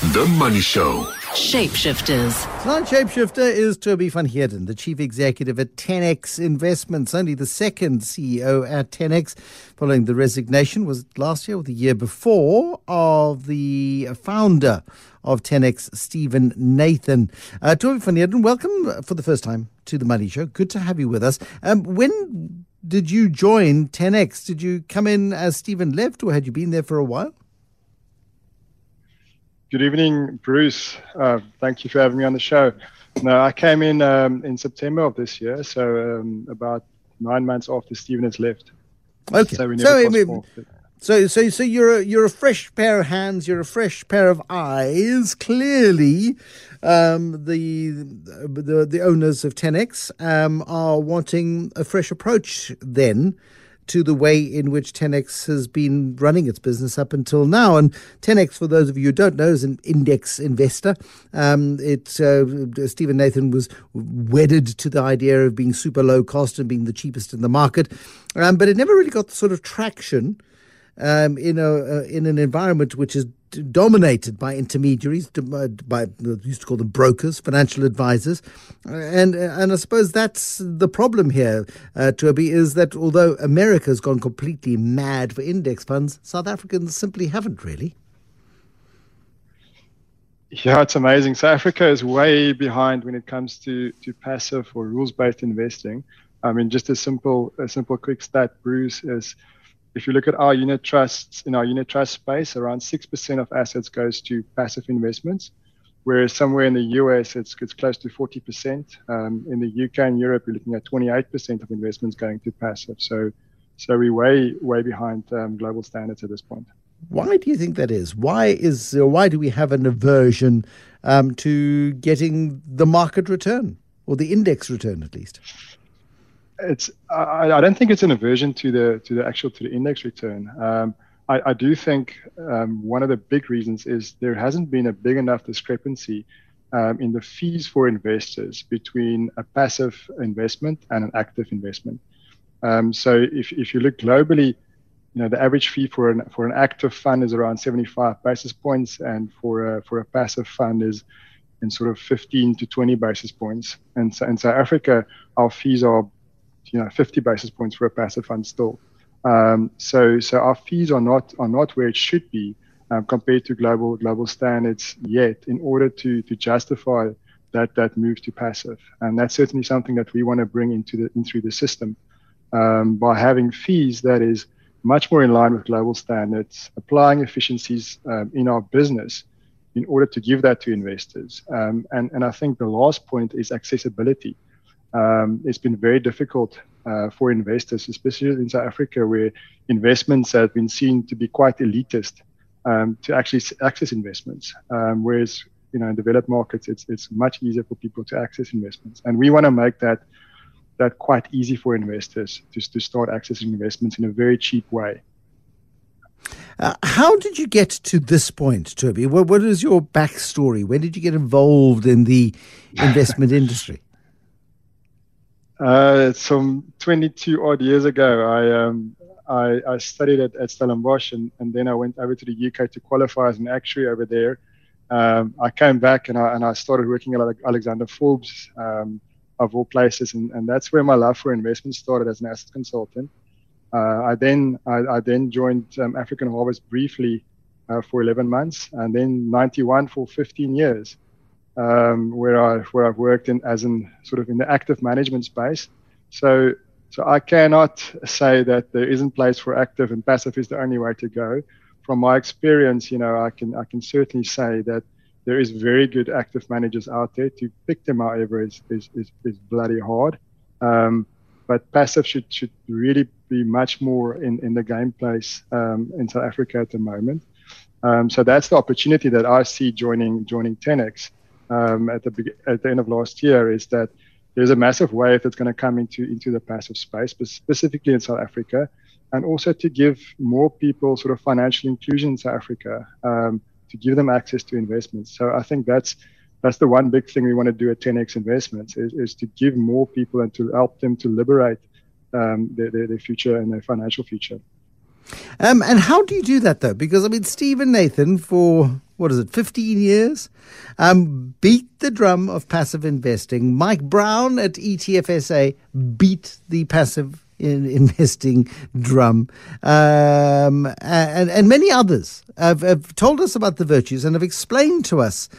The Money Show. Shapeshifters. Tonight's shapeshifter is Toby van Heerden, the chief executive at 10x Investments, only the second CEO at 10x, following the resignation was it last year or the year before of the founder of 10x, Stephen Nathan. Uh, Toby van Heerden, welcome for the first time to the Money Show. Good to have you with us. Um, when did you join 10x? Did you come in as Stephen left, or had you been there for a while? Good evening, Bruce. Uh, thank you for having me on the show. No, I came in um, in September of this year, so um, about nine months after Stephen has left. Okay. So, so, so, so, so you're a, you're a fresh pair of hands. You're a fresh pair of eyes. Clearly, um, the the the owners of 10x um, are wanting a fresh approach. Then to the way in which 10x has been running its business up until now. And 10x, for those of you who don't know, is an index investor. Um, it uh, Stephen Nathan was wedded to the idea of being super low cost and being the cheapest in the market, um, but it never really got the sort of traction um, in a uh, in an environment which is dominated by intermediaries, uh, by used to call them brokers, financial advisors, and and I suppose that's the problem here, uh, Toby, is that although America has gone completely mad for index funds, South Africans simply haven't really. Yeah, it's amazing. South Africa is way behind when it comes to, to passive or rules based investing. I mean, just a simple a simple quick stat, Bruce, is if you look at our unit trusts in our unit trust space, around 6% of assets goes to passive investments, whereas somewhere in the US, it's, it's close to 40%. Um, in the UK and Europe, you're looking at 28% of investments going to passive. So, so we're way, way behind um, global standards at this point. Why do you think that is? Why is uh, why do we have an aversion um, to getting the market return or the index return at least? It's I, I, don't think it's an aversion to the to the actual to the index return. Um, I, I, do think um, one of the big reasons is there hasn't been a big enough discrepancy um, in the fees for investors between a passive investment and an active investment. Um, so if, if you look globally, you know the average fee for an for an active fund is around 75 basis points, and for a, for a passive fund is in sort of 15 to 20 basis points. And so in South Africa, our fees are you know 50 basis points for a passive fund still. Um, so so our fees are not are not where it should be um, compared to global global standards yet. In order to to justify that that move to passive, and that's certainly something that we want to bring into the into the system um, by having fees that is much more in line with global standards, applying efficiencies um, in our business in order to give that to investors. Um, and, and I think the last point is accessibility um, it's been very difficult uh, for investors, especially in South Africa, where investments have been seen to be quite elitist, um, to actually access investments. Um, whereas, you know, in developed markets, it's it's much easier for people to access investments, and we want to make that that quite easy for investors to to start accessing investments in a very cheap way. Uh, how did you get to this point, Toby? What, what is your backstory? When did you get involved in the investment industry? Uh, some 22 odd years ago, I um, I, I, studied at, at Stellenbosch and, and then I went over to the UK to qualify as an actuary over there. Um, I came back and I, and I started working at Alexander Forbes, um, of all places, and, and that's where my love for investment started as an asset consultant. Uh, I then I, I then joined um, African Harvest briefly uh, for 11 months, and then 91 for 15 years um, where I where I've worked in as in sort of in the active management space. So so I cannot say that there isn't place for active and passive is the only way to go. From my experience, you know, I can I can certainly say that there is very good active managers out there. To pick them, however, is is, is, is bloody hard. Um, but passive should should really be much more in, in the game place um, in South Africa at the moment. Um, so that's the opportunity that I see joining joining 10x um, at the at the end of last year is that there's a massive wave that's going to come into into the passive space, specifically in South Africa, and also to give more people sort of financial inclusion in South Africa, um, to give them access to investments. So I think that's that's the one big thing we want to do at 10x Investments is, is to give more people and to help them to liberate um, their, their, their future and their financial future. Um, and how do you do that though? Because I mean, Stephen Nathan for what is it, 15 years, um, beat the drum of passive investing. Mike Brown at ETFSA beat the passive in investing drum, um, and, and many others have, have told us about the virtues and have explained to us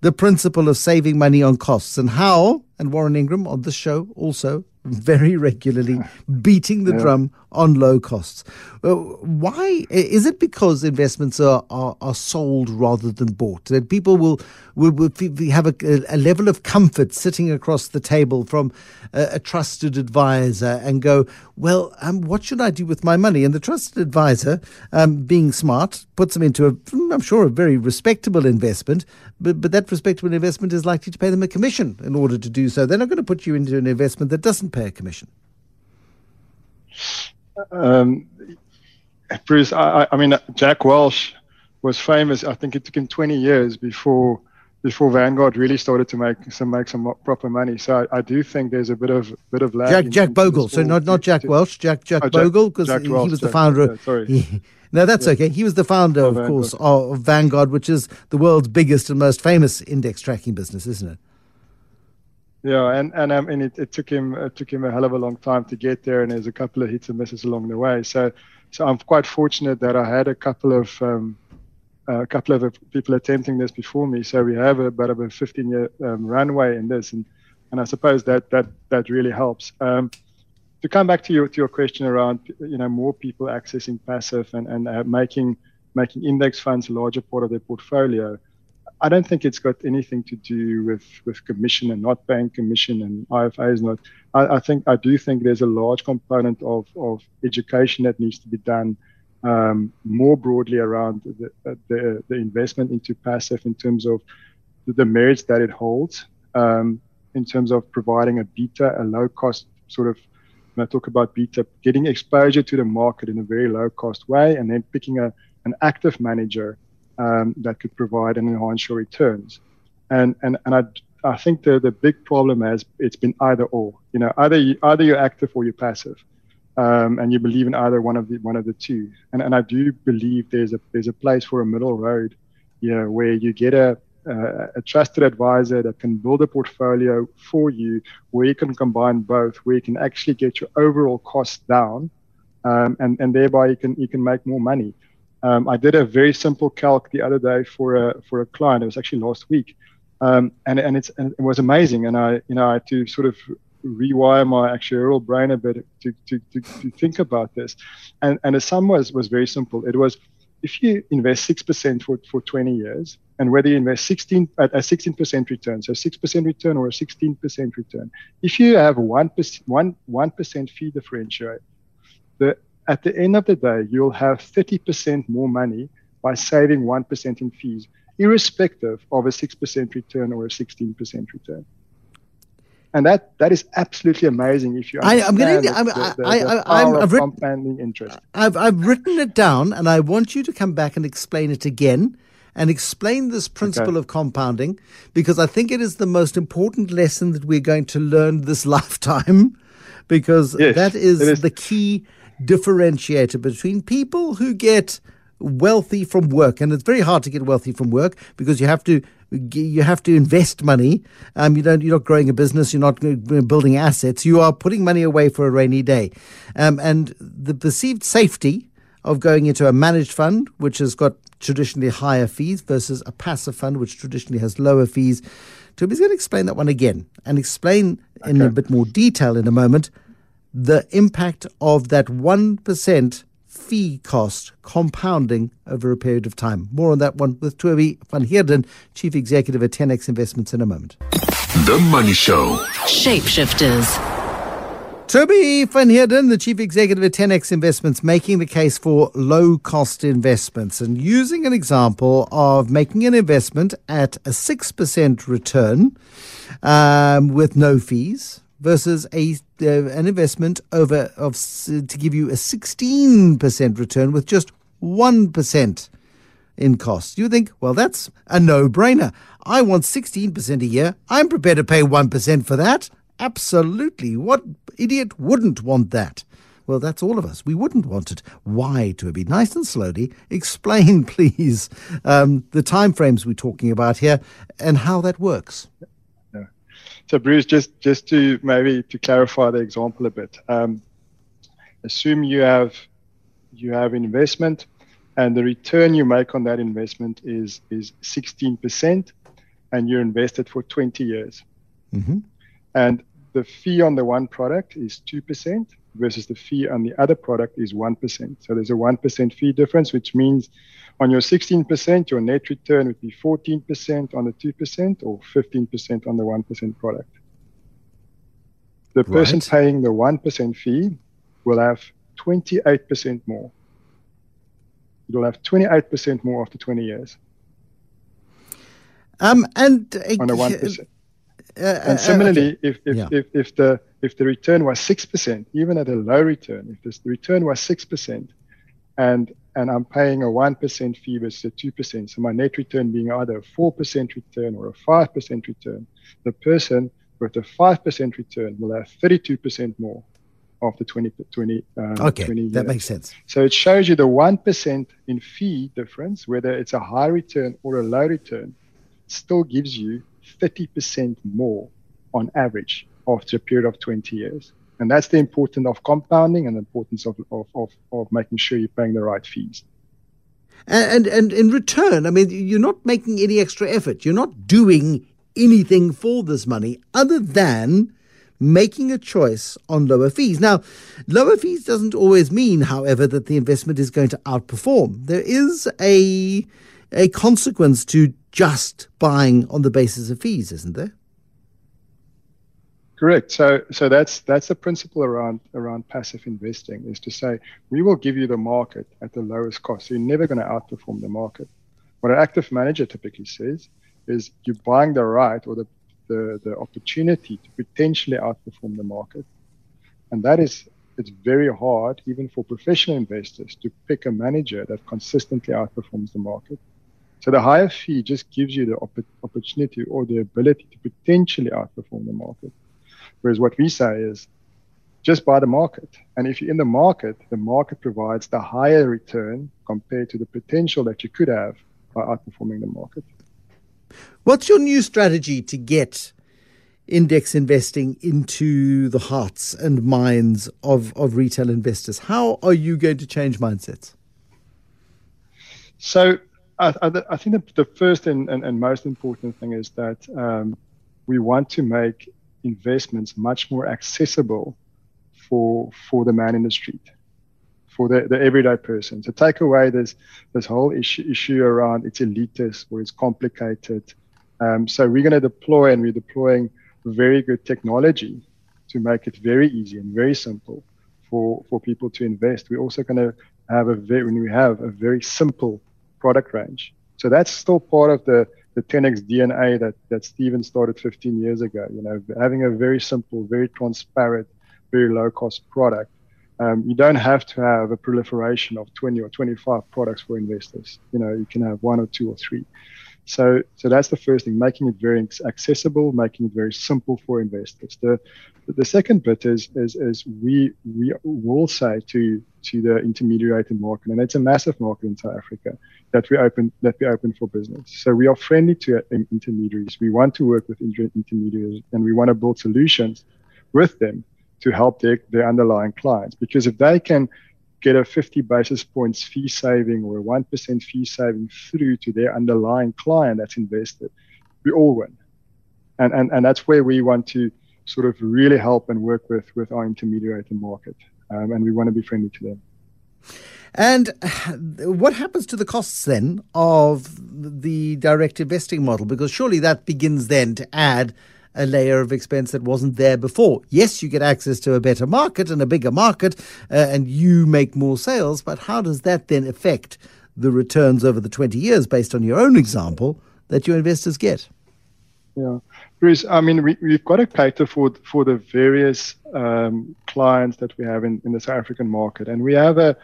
the principle of saving money on costs and how, and Warren Ingram on the show also very regularly beating the yeah. drum on low costs. Uh, why is it because investments are, are, are, sold rather than bought? That people will will, will have a, a, level of comfort sitting across the table from a, a trusted advisor and go, well, um, what should I do with my money? And the trusted advisor, um, being smart, puts them into a, I'm sure, a very respectable investment, but but that respectable investment is likely to pay them a commission in order to do so. They're not going to put you into an investment that doesn't pay commission. Um, Bruce, I, I, mean, Jack Welch was famous. I think it took him 20 years before before Vanguard really started to make some make some proper money. So I, I do think there's a bit of bit of lag. Jack Jack Bogle, so not not Jack to, Welch, Jack Jack oh, Bogle, because he was the founder. Jack, yeah, sorry. He, no, that's yeah. okay. He was the founder, of, of course, of Vanguard, which is the world's biggest and most famous index tracking business, isn't it? Yeah, and and um, it, it took him it took him a hell of a long time to get there, and there's a couple of hits and misses along the way. So, so I'm quite fortunate that I had a couple of um, a couple of people attempting this before me. So we have a bit of a 15 year um, runway in this, and and I suppose that that that really helps. Um, to come back to your to your question around you know more people accessing passive and and uh, making making index funds a larger part of their portfolio. I don't think it's got anything to do with, with commission and not paying commission and IFA is not. I, I think I do think there's a large component of, of education that needs to be done um, more broadly around the, the, the, investment into passive in terms of the merits that it holds, um, in terms of providing a beta, a low cost sort of. When I talk about beta, getting exposure to the market in a very low cost way, and then picking a an active manager um, that could provide and enhance your returns. And and and I I think the the big problem has it's been either or. You know, either you, either you're active or you're passive, um, and you believe in either one of the one of the two. And and I do believe there's a there's a place for a middle road, you know, where you get a uh, a trusted advisor that can build a portfolio for you where you can combine both, where you can actually get your overall costs down, um, and and thereby you can you can make more money. Um, I did a very simple calc the other day for a for a client. It was actually last week, um, and and, it's, and it was amazing. And I you know I had to sort of rewire my actuarial brain a bit to, to, to, to think about this. And and the sum was was very simple. It was if you invest six percent for for 20 years, and whether you invest 16 at a 16% return, so 6% return or a 16% return, if you have one one one percent fee differential, the at the end of the day, you'll have 30% more money by saving 1% in fees, irrespective of a 6% return or a 16% return. And that, that is absolutely amazing if you I, am getting, the, I'm, the, the, I, I, I'm, I've written, compounding interest. I've, I've written it down, and I want you to come back and explain it again and explain this principle okay. of compounding because I think it is the most important lesson that we're going to learn this lifetime because yes, that is, is, the key differentiator between people who get wealthy from work, and it's very hard to get wealthy from work because you have to you have to invest money. Um, you don't you're not growing a business, you're not building assets. You are putting money away for a rainy day, um, and the perceived safety of going into a managed fund, which has got traditionally higher fees, versus a passive fund, which traditionally has lower fees. Toby's going to explain that one again and explain okay. in a bit more detail in a moment the impact of that 1% fee cost compounding over a period of time. More on that one with Toby van Heerden, Chief Executive at 10X Investments in a moment. The Money Show. Shapeshifters. Toby van Heerden, the Chief Executive at 10X Investments, making the case for low cost investments and using an example of making an investment at a 6% return um, with no fees versus a uh, an investment over of to give you a 16% return with just 1% in cost. You think, well, that's a no-brainer. I want 16% a year. I'm prepared to pay 1% for that. Absolutely. What idiot wouldn't want that? Well, that's all of us. We wouldn't want it. Why To? Be nice and slowly. Explain, please, um, the timeframes we're talking about here and how that works. So, Bruce, just just to maybe to clarify the example a bit. Um, assume you have you have investment, and the return you make on that investment is is 16%, and you're invested for 20 years. Mm-hmm. And the fee on the one product is 2% versus the fee on the other product is 1%. So there's a 1% fee difference, which means on your 16%, your net return would be 14% on the 2% or 15% on the 1% product. The person right. paying the 1% fee will have 28% more. It'll have 28% more after 20 years. Um, and uh, on a 1%. Uh, and uh, similarly, if, if, yeah. if, if, the, if the return was 6%, even at a low return, if this, the return was 6%, and, and I'm paying a 1% fee versus a 2%, so my net return being either a 4% return or a 5% return, the person with a 5% return will have 32% more after 20, 20, um, okay, 20 years. that makes sense. So it shows you the 1% in fee difference, whether it's a high return or a low return, still gives you 30% more on average after a period of 20 years. And that's the importance of compounding and the importance of, of, of, of making sure you're paying the right fees. And, and, and in return, I mean, you're not making any extra effort. You're not doing anything for this money other than making a choice on lower fees. Now, lower fees doesn't always mean, however, that the investment is going to outperform. There is a a consequence to just buying on the basis of fees, isn't there? Correct. So, so that's that's the principle around around passive investing is to say we will give you the market at the lowest cost. So you're never going to outperform the market. What an active manager typically says is you're buying the right or the, the, the opportunity to potentially outperform the market. And that is it's very hard, even for professional investors, to pick a manager that consistently outperforms the market. So the higher fee just gives you the opp- opportunity or the ability to potentially outperform the market. Whereas what we say is just buy the market. And if you're in the market, the market provides the higher return compared to the potential that you could have by outperforming the market. What's your new strategy to get index investing into the hearts and minds of, of retail investors? How are you going to change mindsets? So I, I, think the, the first and, and, and, most important thing is that um, we want to make investments much more accessible for for the man in the street, for the, the everyday person. So take away this this whole issue issue around it's elitist or it's complicated. Um, so we're going to deploy and we're deploying very good technology to make it very easy and very simple for for people to invest. We're also going to have a very when we have a very simple product range. So that's still part of the, the 10x DNA that, that Stephen started 15 years ago. You know, having a very simple, very transparent, very low cost product. Um, you don't have to have a proliferation of 20 or 25 products for investors. You know, you can have one or two or three. So, so that's the first thing, making it very accessible, making it very simple for investors. The, the second bit is, is, is we, we will say to, to the intermediated market, and it's a massive market in South Africa, that we open that we open for business. So we are friendly to um, intermediaries. We want to work with intermediaries, and we want to build solutions with them to help their, their underlying clients. Because if they can get a 50 basis points fee saving or a 1% fee saving through to their underlying client that's invested, we all win. And, and, and that's where we want to sort of really help and work with, with our intermediated market. Um, and we want to be friendly to them. And what happens to the costs then of the direct investing model? Because surely that begins then to add a layer of expense that wasn't there before. Yes, you get access to a better market and a bigger market, uh, and you make more sales, but how does that then affect the returns over the 20 years based on your own example that your investors get? Yeah, Bruce. I mean, we, we've got to cater for for the various um, clients that we have in, in the South African market, and we have a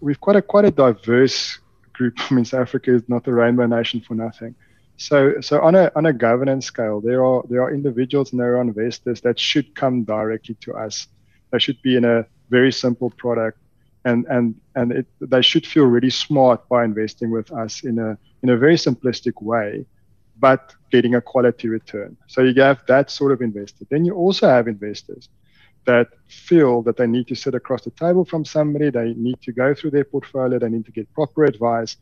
we've got a quite a diverse group. I mean, South Africa is not a rainbow nation for nothing. So, so on a on a governance scale, there are there are individuals and there are investors that should come directly to us. They should be in a very simple product, and and and it, they should feel really smart by investing with us in a in a very simplistic way, but getting a quality return. So you have that sort of investor. Then you also have investors that feel that they need to sit across the table from somebody, they need to go through their portfolio, they need to get proper advice,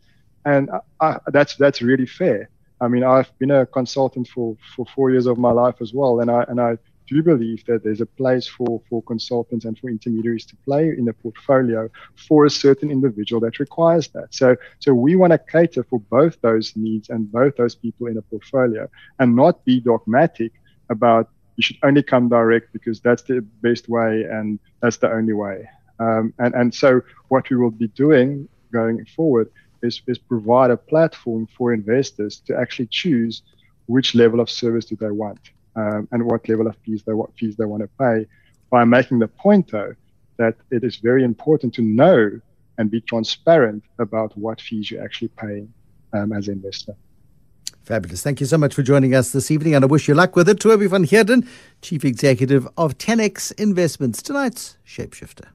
and I, I, that's that's really fair. I mean, I've been a consultant for, for four years of my life as well, and I and I do believe that there's a place for, for consultants and for intermediaries to play in a portfolio for a certain individual that requires that. So so we want to cater for both those needs and both those people in a portfolio and not be dogmatic about you should only come direct because that's the best way and that's the only way. Um, and, and so what we will be doing going forward is, is provide a platform for investors to actually choose which level of service do they want um, and what level of fees they what fees they want to pay by making the point though that it is very important to know and be transparent about what fees you're actually paying um, as an investor. Fabulous. Thank you so much for joining us this evening, and I wish you luck with it. Toby van Heerden, Chief Executive of 10X Investments, tonight's Shapeshifter.